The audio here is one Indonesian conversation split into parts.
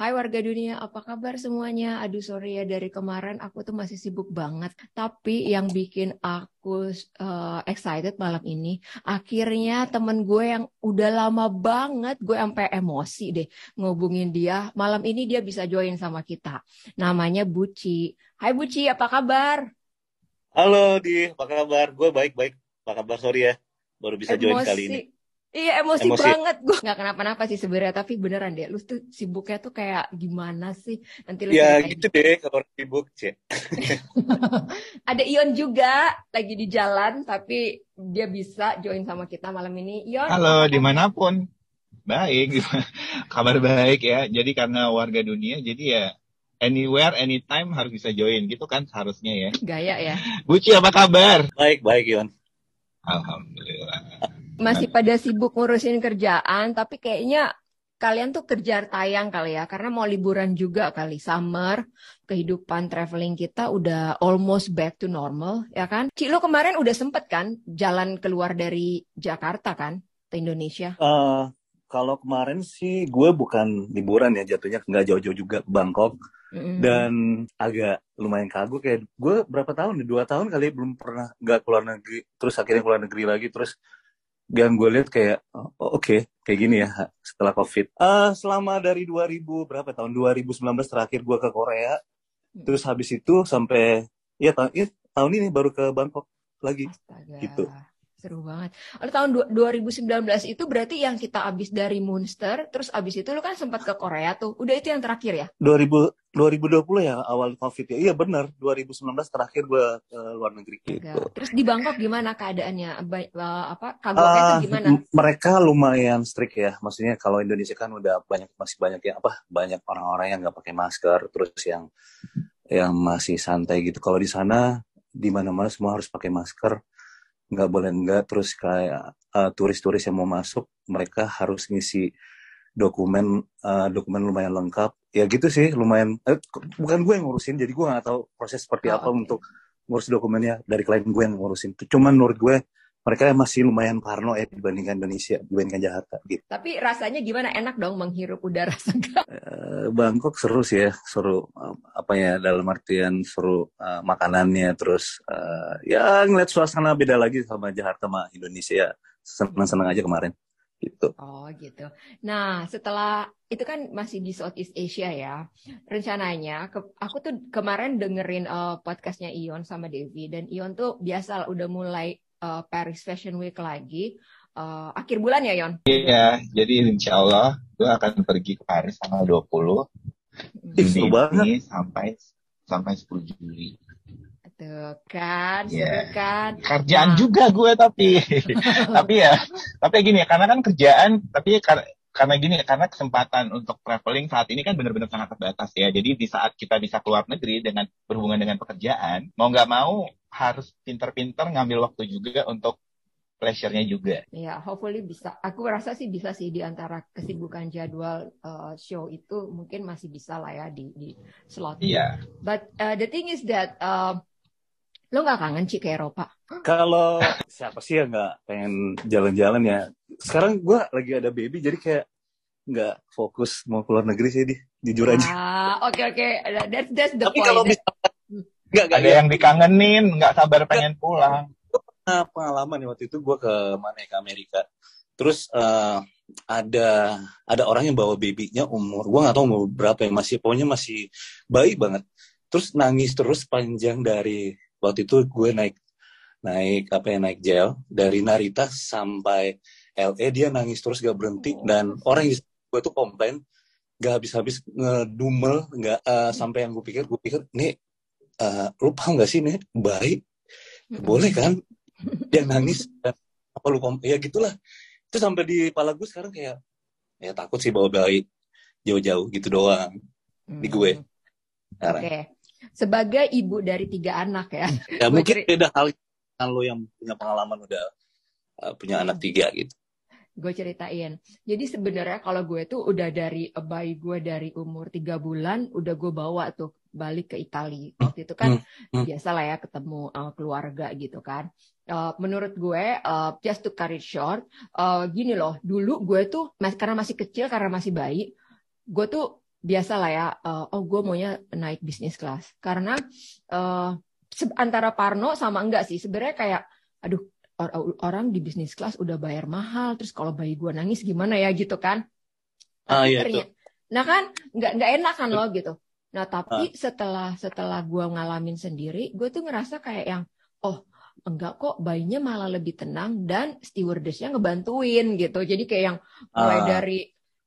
Hai warga dunia, apa kabar semuanya? Aduh sorry ya dari kemarin aku tuh masih sibuk banget. Tapi yang bikin aku uh, excited malam ini, akhirnya temen gue yang udah lama banget, gue sampai emosi deh ngubungin dia. Malam ini dia bisa join sama kita. Namanya Buci. Hai Buci, apa kabar? Halo Di, apa kabar? Gue baik-baik. Apa kabar? Sorry ya, baru bisa emosi. join kali ini. Iya emosi, emosi. banget gue nggak kenapa-napa sih sebenarnya tapi beneran deh lu tuh sibuknya tuh kayak gimana sih? Nanti lu ya gitu deh kalau sibuk cek ada Ion juga lagi di jalan tapi dia bisa join sama kita malam ini. Ion halo di mana pun. Baik kabar baik ya. Jadi karena warga dunia jadi ya anywhere anytime harus bisa join. Gitu kan seharusnya ya. Gaya ya. Buci apa kabar? Baik baik Ion. Alhamdulillah masih pada sibuk ngurusin kerjaan, tapi kayaknya kalian tuh kejar tayang kali ya, karena mau liburan juga kali summer, kehidupan traveling kita udah almost back to normal, ya kan? Cik lo kemarin udah sempet kan jalan keluar dari Jakarta kan ke Indonesia? Uh, kalau kemarin sih gue bukan liburan ya jatuhnya nggak jauh-jauh juga ke Bangkok mm-hmm. dan agak lumayan kagum kayak gue berapa tahun nih dua tahun kali belum pernah nggak keluar negeri terus akhirnya keluar negeri lagi terus yang gue lihat kayak oh, oke okay, kayak gini ya setelah covid. Uh, selama dari 2000 berapa tahun? 2019 terakhir gue ke Korea. Hmm. terus habis itu sampai ya tahun ya, tahun ini baru ke Bangkok lagi. Astaga. gitu Seru banget. Lalu tahun 2019 itu berarti yang kita abis dari Munster, terus abis itu lu kan sempat ke Korea tuh. Udah itu yang terakhir ya? 2000 2020 ya awal Covid ya. Iya benar, 2019 terakhir gue ke luar negeri gitu. Terus di Bangkok gimana keadaannya? Ba uh, apa kagoknya uh, gimana? Mereka lumayan strict ya. Maksudnya kalau Indonesia kan udah banyak masih banyak ya apa? Banyak orang-orang yang nggak pakai masker, terus yang yang masih santai gitu. Kalau di sana di mana-mana semua harus pakai masker nggak boleh enggak terus kayak uh, turis-turis yang mau masuk mereka harus ngisi dokumen uh, dokumen lumayan lengkap ya gitu sih lumayan eh, bukan gue yang ngurusin jadi gue nggak tahu proses seperti oh, apa okay. untuk ngurus dokumennya dari klien gue yang ngurusin cuman menurut gue mereka masih lumayan parno ya dibandingkan Indonesia, dibandingkan Jakarta gitu. Tapi rasanya gimana? Enak dong menghirup udara segar. Uh, Bangkok seru sih ya, seru apa ya dalam artian seru uh, makanannya, terus uh, ya ngeliat suasana beda lagi sama Jakarta sama Indonesia. Senang-senang aja kemarin gitu. Oh gitu. Nah setelah itu kan masih di Southeast Asia ya. Rencananya ke, aku tuh kemarin dengerin uh, podcastnya Ion sama Devi dan Ion tuh biasa udah mulai uh, Paris Fashion Week lagi uh, akhir bulan ya Yon? Iya, jadi insya Allah gue akan pergi ke Paris tanggal 20 Juni ini sampai sampai 10 Juli. Tuh kan, yeah. kan. Kerjaan nah. juga gue tapi, tapi ya, tapi gini, karena kan kerjaan, tapi karena karena gini karena kesempatan untuk traveling saat ini kan benar-benar sangat terbatas ya jadi di saat kita bisa keluar negeri dengan berhubungan dengan pekerjaan mau nggak mau harus pinter-pinter ngambil waktu juga untuk pleasure-nya juga. Ya, hopefully bisa. Aku rasa sih bisa sih di antara kesibukan jadwal uh, show itu mungkin masih bisa lah ya di di slot. Iya. Yeah. But uh, the thing is that uh, lo nggak kangen sih ke Eropa? Kalau siapa sih yang nggak pengen jalan-jalan ya? Sekarang gue lagi ada baby jadi kayak nggak fokus mau keluar negeri sih di jujur aja. Ah, oke okay, oke. Okay. That's that's the Tapi point. kalau bisa Gak, gak, ada yang dikangenin, nggak sabar pengen pulang. Pengalaman ya waktu itu gue ke mana ya, ke Amerika. Terus uh, ada ada orang yang bawa babynya umur gue nggak tahu umur berapa yang masih pokoknya masih bayi banget. Terus nangis terus panjang dari waktu itu gue naik naik apa ya naik gel dari Narita sampai LA dia nangis terus gak berhenti dan orang yang gue tuh komplain gak habis-habis ngedumel nggak uh, sampai yang gue pikir gue pikir nih uh, lu paham gak sih nih baik boleh kan? Dia nangis dan apa lu ya gitulah. Itu sampai di kepala gue sekarang kayak ya takut sih bawa bayi jauh-jauh gitu doang hmm. di gue Oke, okay. sebagai ibu dari tiga anak ya. Ya mungkin beda hal lo yang punya pengalaman udah uh, punya anak tiga gitu. Gue ceritain. Jadi sebenarnya kalau gue tuh udah dari bayi gue dari umur tiga bulan udah gue bawa tuh balik ke Italia. Waktu itu kan hmm, hmm. biasa lah ya ketemu uh, keluarga gitu kan. Uh, menurut gue uh, just to cut it short, uh, gini loh, dulu gue tuh mas karena masih kecil karena masih bayi, gue tuh biasa lah ya, uh, oh gue maunya naik bisnis kelas. Karena uh, antara Parno sama enggak sih, sebenarnya kayak, aduh or orang di bisnis kelas udah bayar mahal, terus kalau bayi gue nangis gimana ya gitu kan? Ah, iya, ternyata, nah kan nggak nggak enak kan lo gitu. Nah tapi ah. setelah setelah gue ngalamin sendiri, gue tuh ngerasa kayak yang, oh enggak kok bayinya malah lebih tenang dan stewardessnya ngebantuin gitu. Jadi kayak yang mulai ah. dari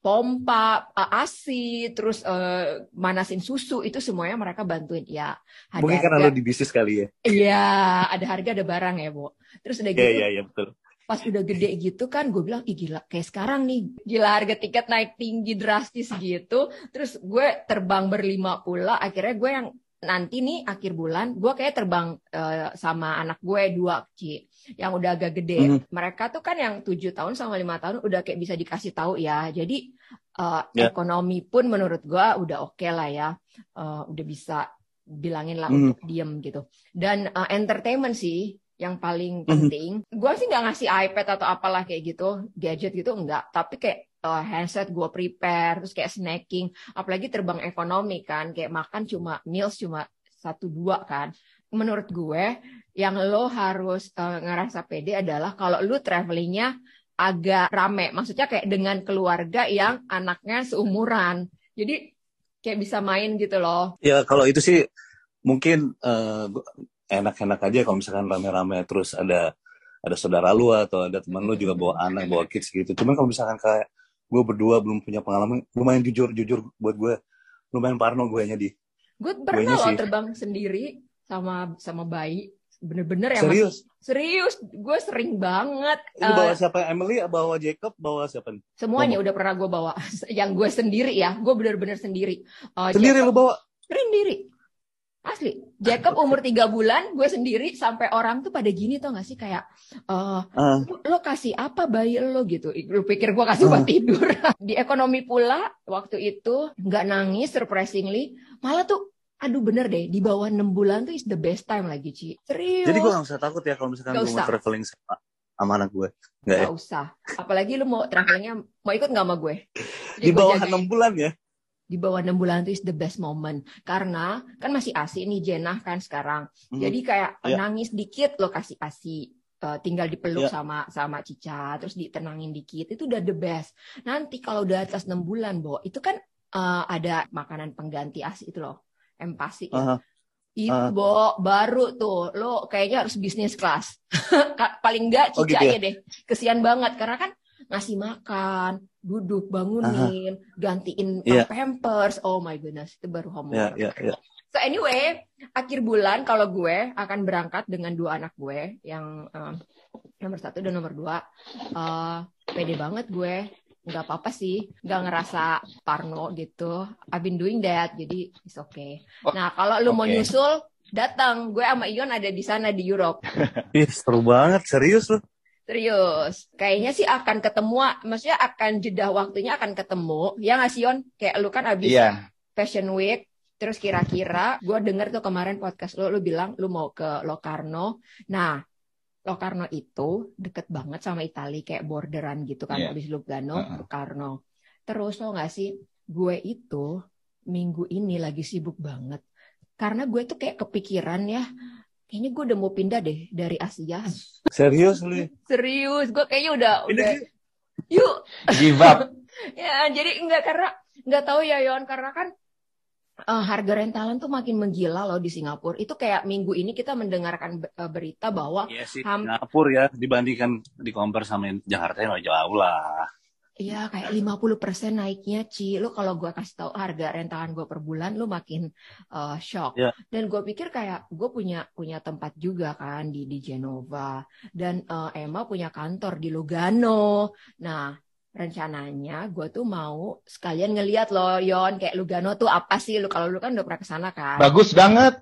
pompa, ASI, terus uh, manasin susu itu semuanya mereka bantuin ya. Ada Mungkin harga, karena lo di bisnis kali ya. Iya, ada harga ada barang ya, Bu. Terus udah iya, gitu. Iya, iya, iya, betul. Pas udah gede gitu kan gue bilang, ih gila, kayak sekarang nih, gila harga tiket naik tinggi drastis gitu. Terus gue terbang berlima pula, akhirnya gue yang nanti nih akhir bulan gue kayak terbang uh, sama anak gue dua Ci yang udah agak gede. Mm -hmm. Mereka tuh kan yang tujuh tahun sama lima tahun udah kayak bisa dikasih tahu ya. Jadi uh, yeah. ekonomi pun menurut gue udah oke okay lah ya. Uh, udah bisa bilangin lah mm -hmm. untuk diem gitu. Dan uh, entertainment sih yang paling penting. Mm -hmm. Gue sih nggak ngasih iPad atau apalah kayak gitu, gadget gitu enggak. Tapi kayak uh, handset gue prepare, terus kayak snacking. Apalagi terbang ekonomi kan, kayak makan cuma meals cuma satu dua kan. Menurut gue yang lo harus uh, ngerasa pede adalah kalau lo travelingnya agak rame, maksudnya kayak dengan keluarga yang anaknya seumuran, jadi kayak bisa main gitu loh. Ya kalau itu sih mungkin uh, enak-enak aja kalau misalkan rame-rame terus ada ada saudara lu atau ada teman lu juga bawa anak bawa kids gitu. Cuman kalau misalkan kayak gue berdua belum punya pengalaman, lumayan jujur jujur buat gue, lumayan parno gue nya di. Gue pernah loh terbang sendiri sama sama bayi. Bener-bener ya serius mas, serius? Gue sering banget uh, bawa siapa? Emily bawa Jacob bawa siapa? Nih semuanya Bawa. udah pernah gue bawa. Yang gue sendiri ya. Gue bener-bener sendiri. Uh, sendiri Jacob, lu bawa? Sendiri asli. Jacob umur tiga bulan gue sendiri sampai orang tuh pada gini tau gak sih? Kayak uh, uh. lo kasih apa bayi lo? gitu. Lu pikir gue kasih buat uh. tidur. Di ekonomi pula waktu itu nggak nangis surprisingly malah tuh aduh bener deh di bawah enam bulan tuh is the best time lagi Ci. Serius. Jadi gue gak usah takut ya kalau misalkan gue mau traveling sama, sama anak gue nggak ya? usah. Apalagi lu mau travelingnya mau ikut nggak sama gue? Jadi di bawah enam bulan ya di bawah enam bulan itu is the best moment karena kan masih asi nih Jenah kan sekarang hmm. jadi kayak yeah. nangis dikit lo kasih asi uh, tinggal dipeluk yeah. sama sama Cica terus ditenangin dikit itu udah the best nanti kalau udah atas enam bulan bo itu kan uh, ada makanan pengganti asi itu loh empasi ya. Uh-huh. Itu uh. Bo, baru tuh lo kayaknya harus bisnis kelas. Paling enggak cica oh, gitu ya? deh. Kesian banget karena kan ngasih makan, duduk, bangunin, uh-huh. gantiin yeah. pampers. Oh my goodness, itu baru homework. Yeah, yeah, yeah. So anyway, akhir bulan kalau gue akan berangkat dengan dua anak gue yang um, nomor satu dan nomor dua, uh, pede banget gue nggak apa-apa sih, nggak ngerasa parno gitu. I've been doing that, jadi it's okay. Oh, nah kalau lu okay. mau nyusul, datang. Gue sama Ion ada di sana di Europe. Ih, seru banget, serius lu. Serius, kayaknya sih akan ketemu, maksudnya akan jeda waktunya akan ketemu. Ya nggak sih Yon? Kayak lu kan abis yeah. Fashion Week, terus kira-kira gue denger tuh kemarin podcast lu, lu bilang lu mau ke Locarno. Nah, Locarno itu deket banget sama Italia kayak borderan gitu kan yeah. habis Lugano, uh -uh. Locarno. Terus lo nggak sih, gue itu minggu ini lagi sibuk banget karena gue tuh kayak kepikiran ya kayaknya gue udah mau pindah deh dari Asia. Serius lu? Serius, gue kayaknya udah udah yuk. Give up. ya, jadi enggak karena nggak tahu ya Yon karena kan uh, harga rentalan tuh makin menggila loh di Singapura. Itu kayak minggu ini kita mendengarkan uh, berita bahwa Iya sih, Singapura ya dibandingkan di compare sama Jakarta ya jauh lah. Iya, kayak 50% naiknya, Ci. Lu kalau gue kasih tahu harga rentalan gue per bulan, lu makin uh, shock. Yeah. Dan gue pikir kayak gue punya punya tempat juga kan di di Genova dan uh, Emma punya kantor di Lugano. Nah, rencananya gue tuh mau sekalian ngeliat loh Yon kayak Lugano tuh apa sih lu kalau lu kan udah pernah ke sana kan bagus banget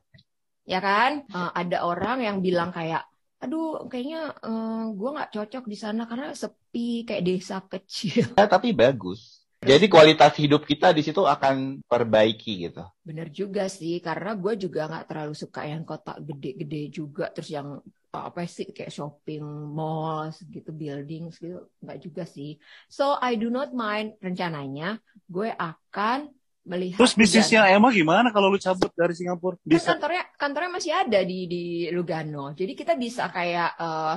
ya kan uh, ada orang yang bilang kayak aduh kayaknya uh, gue nggak cocok di sana karena sepi kayak desa kecil. Ya, tapi bagus. Jadi kualitas hidup kita di situ akan perbaiki gitu. Bener juga sih, karena gue juga nggak terlalu suka yang kota gede-gede juga, terus yang apa sih kayak shopping malls gitu buildings gitu nggak juga sih. So I do not mind. Rencananya gue akan melihat Terus bisnisnya hujan. Emma gimana kalau lu cabut dari Singapura? Kan Bisa. kantornya kantornya masih ada di di Lugano. Jadi kita bisa kayak eh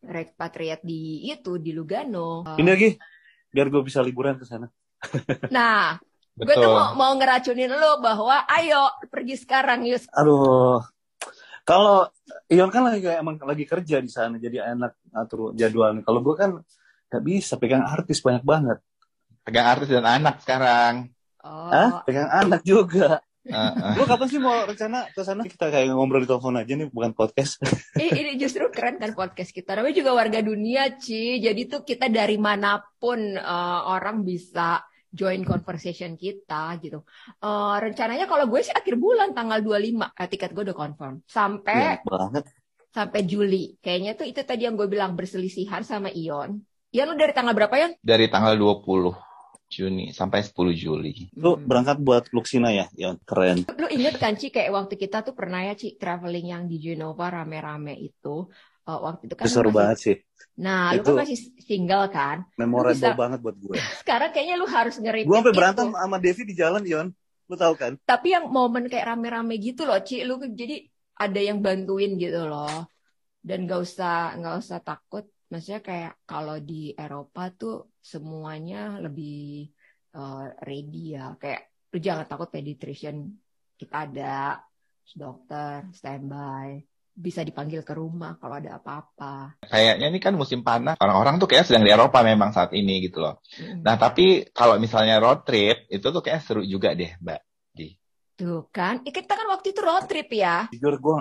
repatriate di itu di Lugano. Eh, Ini lagi biar gue bisa liburan ke sana. Nah, gue tuh mau, mau ngeracunin lo bahwa ayo pergi sekarang Yus. Aduh. Kalau Ion kan lagi emang lagi kerja di sana jadi enak ngatur jadwalnya. Kalau gue kan nggak bisa pegang artis banyak banget. Pegang artis dan anak sekarang. Oh, Hah? Pegang anak juga. Heeh. Lu kapan sih mau rencana ke sana? Kita kayak ngobrol di telepon aja nih, bukan podcast. ini, ini justru keren kan podcast kita. Namanya juga warga dunia, Ci. Jadi tuh kita dari mana pun eh, orang bisa join conversation kita gitu. Eh, rencananya kalau gue sih akhir bulan tanggal 25 eh, tiket gue udah confirm. Sampai banget. sampai Juli. Kayaknya tuh itu tadi yang gue bilang berselisihan sama Ion. Ion lu dari tanggal berapa Ion? Dari tanggal 20 Juni sampai 10 Juli. Lu Hmm. berangkat buat Luxina ya? Ya, keren. Lu inget kan Ci kayak waktu kita tuh pernah ya Ci traveling yang di Genova rame-rame itu. Eh, waktu itu kan Itu lu seru masih- banget sih. Nah, lu Itu- kan masih single kan? Memorable bisa- banget buat gue. Sekarang kayaknya lu harus nge-repeat Gue sampai itu. berantem sama Devi di jalan, Ion. Lu tahu kan? Tapi yang momen kayak rame-rame gitu loh, Ci, lu jadi ada yang bantuin gitu loh. Dan gak usah nggak usah takut. Maksudnya kayak kalau di Eropa tuh semuanya lebih eh, ready ya. Kayak lu jangan takut pediatrician kita ada, dokter standby, bisa dipanggil ke rumah kalau ada apa-apa. Kayaknya ini kan musim panas. Orang-orang tuh kayak sedang di Eropa memang saat ini gitu loh. Mm. Nah, tapi kalau misalnya road trip, itu tuh kayak seru juga deh, Mbak. Tuh kan, Eh, kita kan waktu itu road trip ya. Jujur gue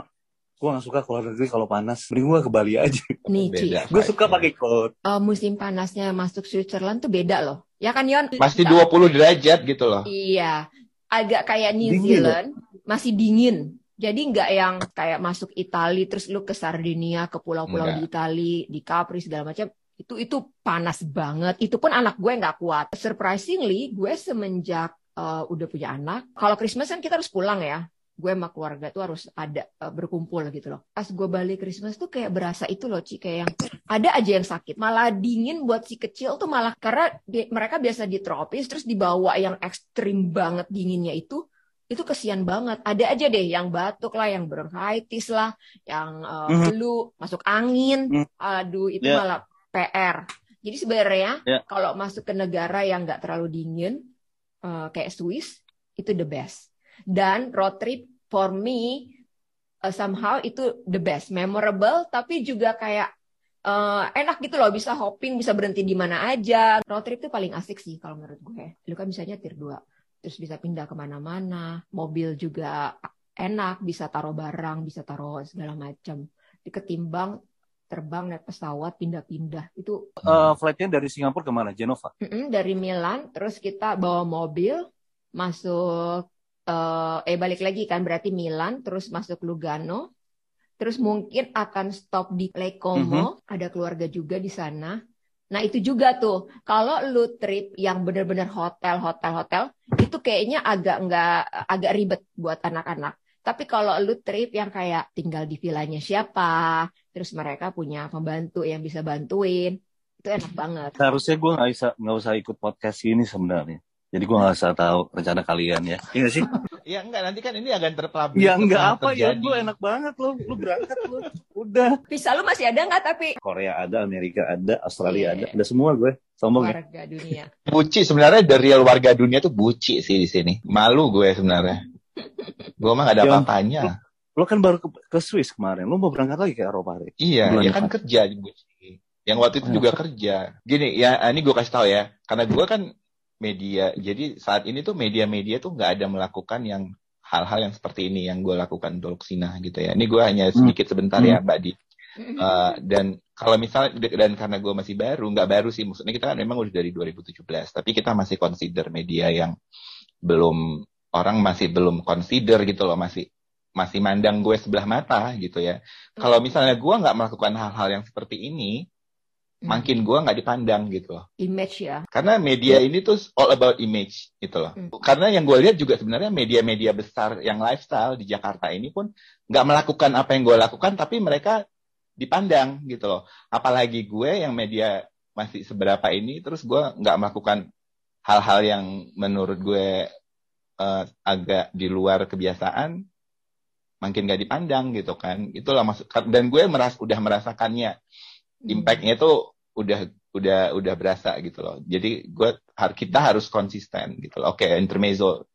gue gak suka keluar negeri kalau panas. Mending gue ke Bali aja. Nih, Gue suka pakai coat. eh, musim panasnya masuk Switzerland tuh beda loh. Ya kan Yon? Masih 20 derajat gitu loh. Iya, agak kayak New Dingin? Zealand, masih dingin. Jadi nggak yang kayak masuk Italia terus lu ke Sardinia, ke pulau-pulau di Italia, di Capri segala macam. Itu itu panas banget. Itu pun anak gue nggak kuat. Surprisingly, gue semenjak eh, udah punya anak, kalau Christmas kan kita harus pulang ya. Gue sama keluarga tuh harus ada eh, berkumpul gitu loh. Pas gue balik Christmas tuh kayak berasa itu loh, Ci, kayak yang ada aja yang sakit. Malah dingin buat si kecil tuh malah karena di- mereka biasa di tropis terus dibawa yang ekstrim banget dinginnya itu itu kesian banget. Ada aja deh yang batuk lah, yang bronkitis lah, yang Mhm. flu, masuk angin. Mhm. Aduh, itu Ya. malah PR. Jadi sebenarnya Ya. kalau masuk ke negara yang nggak terlalu dingin eh, kayak Swiss itu the best. Dan road trip for me eh, somehow itu the best, memorable tapi juga kayak eh, enak gitu loh. Bisa hopping bisa berhenti di mana aja. Road trip itu paling asik sih kalau menurut gue. Lu kan bisa nyetir dua. Terus bisa pindah ke mana-mana. Mobil juga enak bisa taruh barang bisa taruh segala macam. Ketimbang terbang naik pesawat pindah-pindah. Itu Eh, flightnya dari Singapura ke mana? Genova. mm-mm, dari Milan. Terus kita bawa mobil masuk eh, eh balik lagi kan berarti Milan terus masuk Lugano terus mungkin akan stop di Lake Como ada keluarga juga di sana. Nah itu juga tuh kalau lu trip yang bener-bener hotel hotel hotel itu kayaknya agak nggak agak ribet buat anak-anak. Tapi kalau lu trip yang kayak tinggal di villanya siapa terus mereka punya pembantu yang bisa bantuin itu enak banget. Seharusnya gue nggak bisa nggak usah ikut podcast ini sebenarnya. Jadi gue nggak usah tahu rencana kalian ya. Iya sih? Ya enggak, nanti kan ini akan terpublish. ya nggak setelah apa ya. Gue enak banget lo. Lu berangkat lo. Udah. Visa lu masih ada nggak tapi Korea ada, Amerika ada, Australia Iya. ada, ada semua gue. Sombong ya. warga dunia. Buci sebenarnya the real warga dunia tuh buci sih di sini. Malu gue sebenarnya. Gue mah gak ada Yon, apa-apanya. Lo kan baru ke, ke Swiss kemarin. Lo mau berangkat lagi ke Eropa hari? Iya, Bulan ya kan kerja di buci. Yang waktu itu Oh, juga kerja. Gini, ya ini gue kasih tahu ya. Karena gue kan media. Jadi saat ini tuh media-media tuh nggak ada melakukan yang hal-hal yang seperti ini yang gue lakukan untuk Luxina gitu ya. Ini gue hanya sedikit sebentar ya, Mbak Di. Uh, dan kalau misalnya dan karena gue masih baru, nggak baru sih, maksudnya kita kan memang udah dari 2017, tapi kita masih consider media yang belum orang masih belum consider gitu loh, masih masih mandang gue sebelah mata gitu ya. Kalau misalnya gue nggak melakukan hal-hal yang seperti ini, Hmm. Makin gue nggak dipandang gitu loh. image ya. Karena media ini tuh all about image gitu loh. Hmm. Karena yang gue lihat juga sebenarnya media-media besar yang lifestyle di Jakarta ini pun nggak melakukan apa yang gue lakukan, tapi mereka dipandang gitu loh. Apalagi gue yang media masih seberapa ini, terus gue nggak melakukan hal-hal yang menurut gue uh, agak di luar kebiasaan makin gak dipandang gitu kan itulah maksud dan gue meras udah merasakannya. Impactnya itu udah udah udah berasa gitu loh jadi gue kita harus konsisten gitu loh oke okay, intermezzo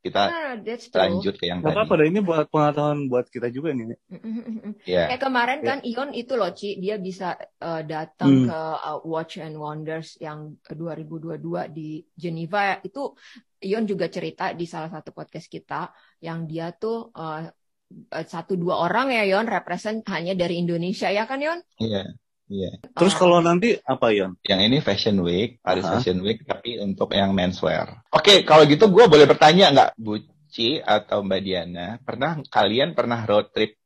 kita nah, lanjut ke yang Gak tadi. apa-apa, ini buat pengetahuan buat kita juga nih. Yeah. Kayak kemarin yeah. kan Ion itu loh Ci, dia bisa uh, datang hmm. ke uh, Watch and Wonders yang 2022 di Geneva. Itu Ion juga cerita di salah satu podcast kita yang dia tuh uh, satu dua orang ya Yon represent hanya dari Indonesia ya kan Yon? Iya. Yeah. Iya. Terus kalau nanti apa Yon? Yang ini Fashion Week, Paris uh -huh. Fashion Week, tapi untuk yang menswear. Oke, okay, kalau gitu gue boleh bertanya nggak, Buci atau Mbak Diana, pernah kalian pernah road trip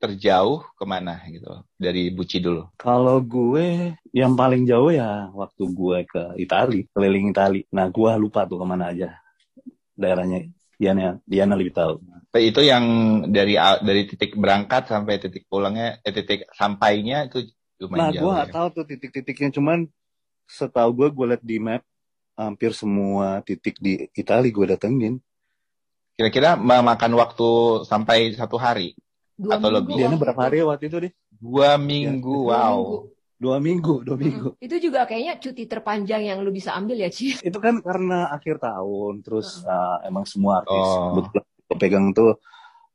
terjauh ke mana gitu dari Buci dulu? Kalau gue yang paling jauh ya waktu gue ke Itali, keliling Itali. Nah gue lupa tuh ke mana aja daerahnya. Diana, Diana lebih tahu. Itu yang dari dari titik berangkat sampai titik pulangnya, eh, titik sampainya itu Lumayan nah, gue gak ya. tahu tuh titik-titiknya, cuman setahu gue gue liat di map hampir semua titik di Italia gue datengin. Kira-kira memakan waktu sampai satu hari dua atau lebih? Dia berapa hari waktu itu deh? Dua minggu, ya, wow. Minggu. Dua minggu, dua minggu. Hmm, itu juga kayaknya cuti terpanjang yang lu bisa ambil ya, Ci? Itu kan karena akhir tahun, terus uh, emang semua artis oh. pegang tuh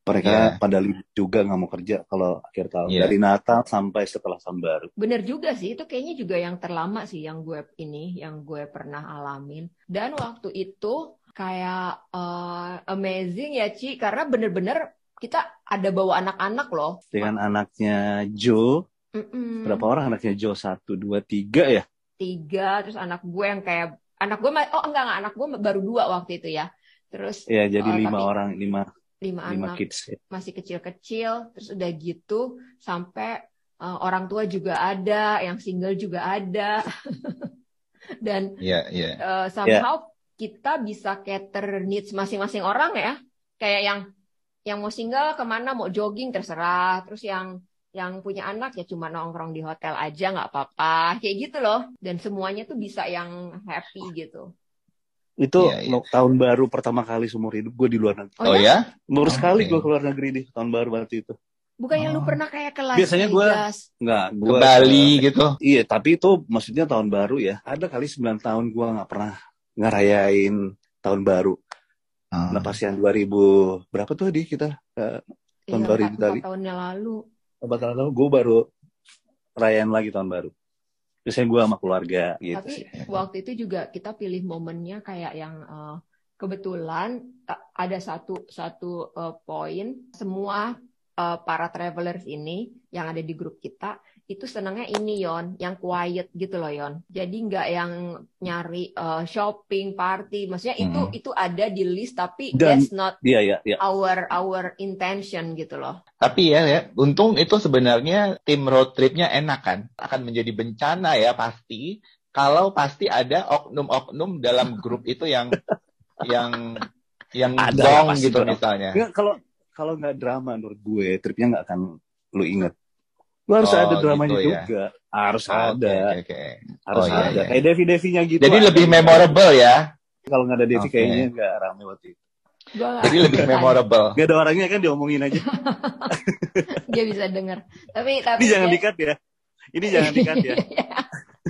mereka yeah. pada libur juga nggak mau kerja kalau akhir tahun yeah. dari Natal sampai setelah tahun baru. Bener juga sih itu kayaknya juga yang terlama sih yang gue ini yang gue pernah alamin dan waktu itu kayak uh, amazing ya Ci karena bener-bener kita ada bawa anak-anak loh. Dengan anaknya Joe. Mm-mm. Berapa orang anaknya Joe? Satu, dua, tiga ya? Tiga, terus anak gue yang kayak anak gue oh enggak enggak anak gue baru dua waktu itu ya. Terus ya jadi uh, lima tapi, orang lima lima, anak kids, ya. masih kecil-kecil terus udah gitu sampai uh, orang tua juga ada yang single juga ada dan yeah, yeah. Uh, somehow yeah. kita bisa cater needs masing-masing orang ya kayak yang yang mau single ke mana mau jogging terserah terus yang yang punya anak ya cuma nongkrong di hotel aja nggak apa-apa kayak gitu loh dan semuanya tuh bisa yang happy gitu itu yeah, yeah. tahun baru pertama kali seumur hidup gue di luar negeri. Oh, ya? Baru oh, sekali okay. gue keluar negeri di tahun baru waktu itu. Bukan yang lu oh. pernah kayak ke Las Biasanya gue nggak gue ke Bali uh, gitu. Iya, tapi itu maksudnya tahun baru ya. Ada kali 9 tahun gue nggak pernah ngerayain tahun baru. Hmm. Nah pas yang 2000 berapa tuh di kita uh, tahun iya, baru di Itali? tahunnya lalu. Empat tahun lalu gue baru rayain lagi tahun baru biasanya gue sama keluarga gitu Tapi sih. waktu itu juga kita pilih momennya kayak yang uh, kebetulan ada satu satu uh, poin semua uh, para travelers ini yang ada di grup kita itu senangnya ini Yon, yang quiet gitu loh Yon. Jadi nggak yang nyari uh, shopping, party, maksudnya itu hmm. itu ada di list tapi Dan, that's not iya, iya, iya. our our intention gitu loh. Tapi ya, ya, untung itu sebenarnya tim road tripnya enak kan, akan menjadi bencana ya pasti. Kalau pasti ada oknum-oknum dalam grup itu yang yang yang ada, dong gitu misalnya. kalau kalau nggak drama menurut gue tripnya nggak akan lu inget Lu harus oh, ada dramanya gitu, ya? juga. Harus oh, ada. Okay, okay. Harus oh, iya, ada. Iya, Kayak Devi-Devinya gitu. Jadi lebih memorable ya? Kalau nggak ada Devi okay. kayaknya nggak rame waktu itu. Jadi lebih memorable. Gak ada orangnya kan diomongin aja. dia bisa dengar. Tapi tapi ini jangan dikat ya. Ini jangan dikat ya.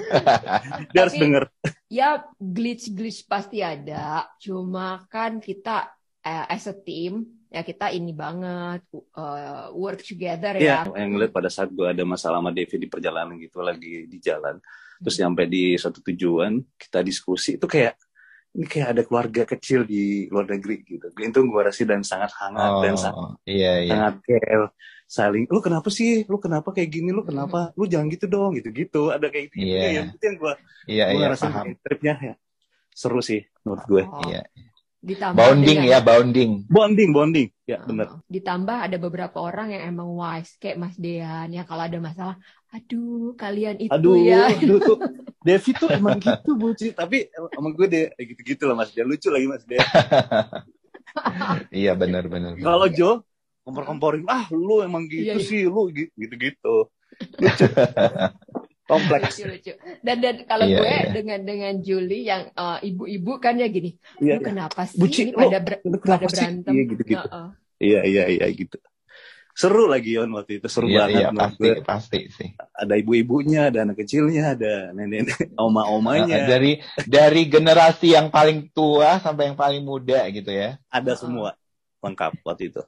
dia harus denger. Ya glitch glitch pasti ada. Cuma kan kita uh, as a team ya kita ini banget uh, work together ya. Iya, yang ngeliat pada saat gue ada masalah sama Devi di perjalanan gitu lagi di jalan, terus nyampe di suatu tujuan kita diskusi itu kayak ini kayak ada keluarga kecil di luar negeri gitu. Itu gue rasa dan sangat hangat oh, dan sangat iya, iya. sangat care saling lu kenapa sih? Lu kenapa kayak gini? Lu kenapa? Lu jangan gitu dong gitu gitu ada kayak gitu yeah. ya. itu yang gue iya, gue iya, rasa tripnya ya. Seru sih menurut gue. Oh. iya Ditambah bounding dengan, ya, bounding. Bonding, bonding. Ya, uh, benar. Ditambah ada beberapa orang yang emang wise, kayak Mas Dean ya kalau ada masalah, aduh kalian itu aduh, ya. Aduh, tuh, Devi tuh emang gitu, Buci. Tapi emang gue deh gitu-gitu lah Mas Dean. Lucu lagi Mas Dean. iya, benar benar. Kalau Jo kompor-komporin, ah lu emang gitu iya, iya. sih, lu gitu-gitu. Lucu. Kompleks. lucu lucu. Dan dan kalau Iya, gue iya. dengan dengan Julie yang uh, ibu-ibu kan ya gini, Iya, lu kenapa sih Buci, ini pada ber- kenapa pada berantem? Iya, gitu-gitu. Heeh. iya, iya, iya gitu. Seru lagi Yon waktu itu, seru Iya, banget. iya, menurut pasti, gue. pasti sih. Ada ibu-ibunya, ada anak kecilnya, ada nenek-nenek, oma-omanya, Nah, dari dari generasi yang paling tua sampai yang paling muda gitu ya. ada semua lengkap waktu itu.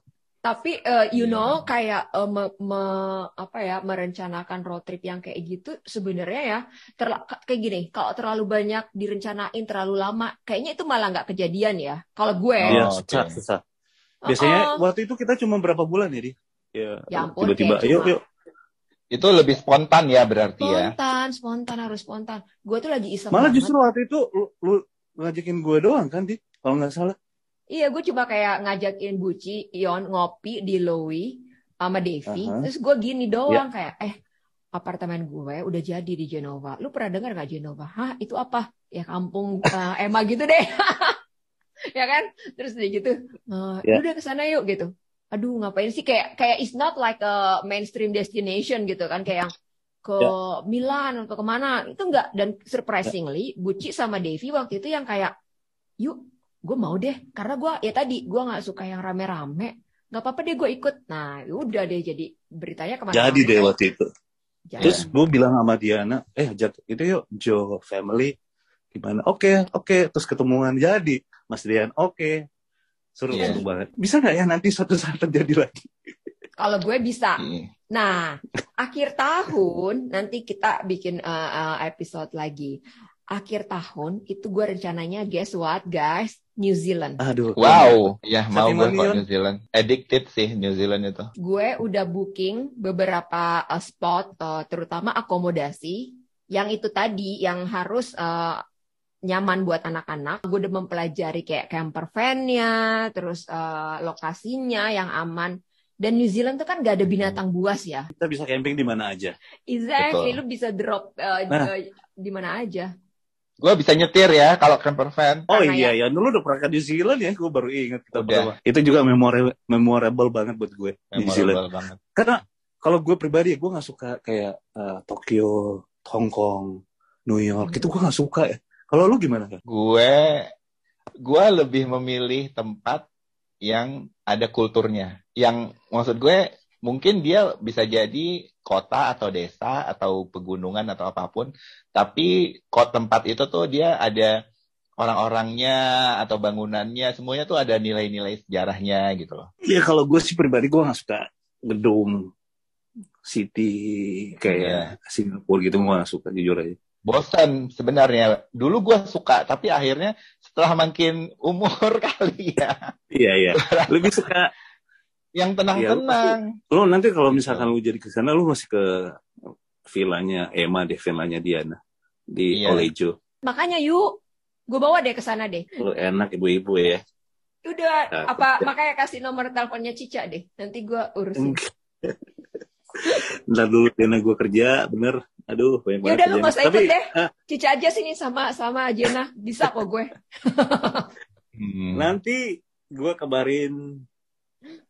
Tapi uh, you Iya. know kayak uh, me- me- apa ya merencanakan road trip yang kayak gitu sebenarnya ya terla- kayak gini kalau terlalu banyak direncanain terlalu lama kayaknya itu malah nggak kejadian ya. Kalau gue Oh, Iya, oke. susah, susah. Biasanya uh-uh. waktu itu kita cuma berapa bulan ya, Di? Ya, Ya ampun, tiba-tiba, yuk, yuk. Itu lebih spontan ya berarti ya. spontan, spontan harus spontan. Gue tuh lagi iseng Malah banget. justru waktu itu lu, lu ngajakin gue doang kan, Di? Kalau nggak salah. Iya, gue cuma kayak ngajakin Buci, Ion ngopi di Lowy sama Devi. Aha. Terus gue gini doang kayak, eh apartemen gue udah jadi di Genova. Lu pernah dengar gak Genova? Hah, itu apa? Ya kampung eh, Emma gitu deh. ya kan? Terus dia gitu, "Eh, Ya. lu udah ke sana yuk gitu. Aduh, ngapain sih? Kayak kayak it's not like a mainstream destination gitu kan? Kayak yang ke Milan atau ke mana itu enggak dan surprisingly Buci sama Devi waktu itu yang kayak yuk gue mau deh karena gue ya tadi gue nggak suka yang rame-rame nggak apa-apa deh gue ikut nah udah deh jadi beritanya ke mana Jadi deh waktu itu. Jadi. Terus gue bilang sama Diana, eh ajak itu yuk, Joe Family. Gimana? Oke, oke. Terus ketemuan jadi. Mas Dian, oke. Seru, Iya. seru banget. Bisa nggak ya nanti suatu saat terjadi lagi? kalau gue bisa Iya. nah akhir tahun nanti kita bikin uh, uh, episode lagi akhir tahun itu gue rencananya guess what guys New Zealand Aduh. Wow, ya mau gue Yon. New Zealand. Addicted sih New Zealand itu. gue udah booking beberapa uh, spot uh, terutama akomodasi yang itu tadi yang harus uh, nyaman buat anak-anak. Gue udah mempelajari kayak camper van-nya, terus uh, lokasinya yang aman. Dan New Zealand tuh kan gak ada binatang buas ya. Kita bisa camping di mana aja. Exactly, Betul. lu bisa drop uh, Nah. uh, di mana aja. Gue bisa nyetir ya kalau camper van. Oh Karena iya ya, dulu udah pernah ke New Zealand ya, gue baru ingat kita Udah. pertama. Itu juga memorable, memorable banget buat gue New Zealand. Memorable banget. Karena kalau gue pribadi ya, gue nggak suka kayak eh, Tokyo, Hong Kong, New York, itu gue nggak suka ya. Kalau lu gimana kan? Gue gue lebih memilih tempat yang ada kulturnya. Yang maksud gue mungkin dia bisa jadi kota atau desa atau pegunungan atau apa pun, tapi kok tempat itu tuh dia ada orang-orangnya atau bangunannya semuanya tuh ada nilai-nilai sejarahnya gitu loh. Iya kalau gue sih pribadi gue nggak suka gedung city kayak Singapura gitu gue nggak suka jujur aja. Bosan sebenarnya. Dulu gue suka, tapi akhirnya setelah makin umur kali ya, Iya iya. Lebih suka yang tenang-tenang. lo nanti kalau misalkan lu jadi ke sana lu masih ke villanya Emma deh, villanya Diana di Iya. Olejo. Makanya yuk, gue bawa deh ke sana deh. Lu enak ibu-ibu ya. Udah, Nah, apa makanya kasih nomor teleponnya Cica deh. Nanti gue urusin. Ntar dulu Diana gue kerja, bener. Aduh, banyak Ya banget udah lu nggak usah Tapi ikut deh. ah, Cica aja sini sama sama Jena. Bisa kok gue. Hmm. nanti gue kabarin.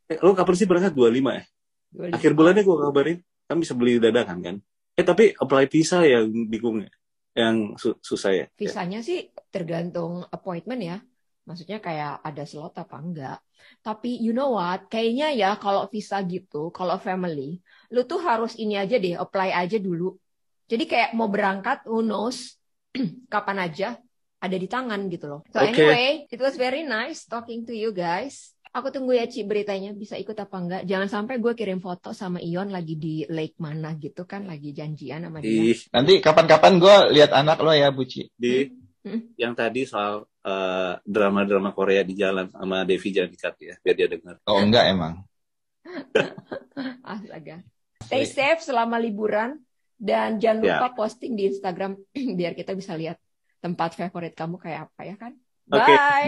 Eh, lu kapan sih berangkat 25 ya? Akhir bulannya gue kabarin. Kan bisa beli dadakan kan? Eh tapi apply visa yang bingung ya. Yang su- susah ya. Visanya sih tergantung appointment ya. Maksudnya kayak ada slot apa enggak. Tapi you know what? Kayaknya ya kalau visa gitu, kalau family, lu tuh harus ini aja deh, apply aja dulu. Jadi kayak mau berangkat, who knows, kapan aja, ada di tangan gitu loh. So Oke. anyway, it was very nice talking to you guys. Aku tunggu ya Ci beritanya bisa ikut apa enggak. Jangan sampai gue kirim foto sama Ion lagi di lake mana gitu kan, lagi janjian sama dia. Ih, Nanti kapan-kapan gue lihat anak lo ya, Buci. di Hmm. yang tadi soal eh, drama-drama Korea di jalan sama Devi jangan dikat ya, biar dia dengar. Oh enggak emang. Astaga. Stay safe selama liburan dan jangan Ya. lupa posting di Instagram biar kita bisa lihat tempat favorit kamu kayak apa ya kan. Bye.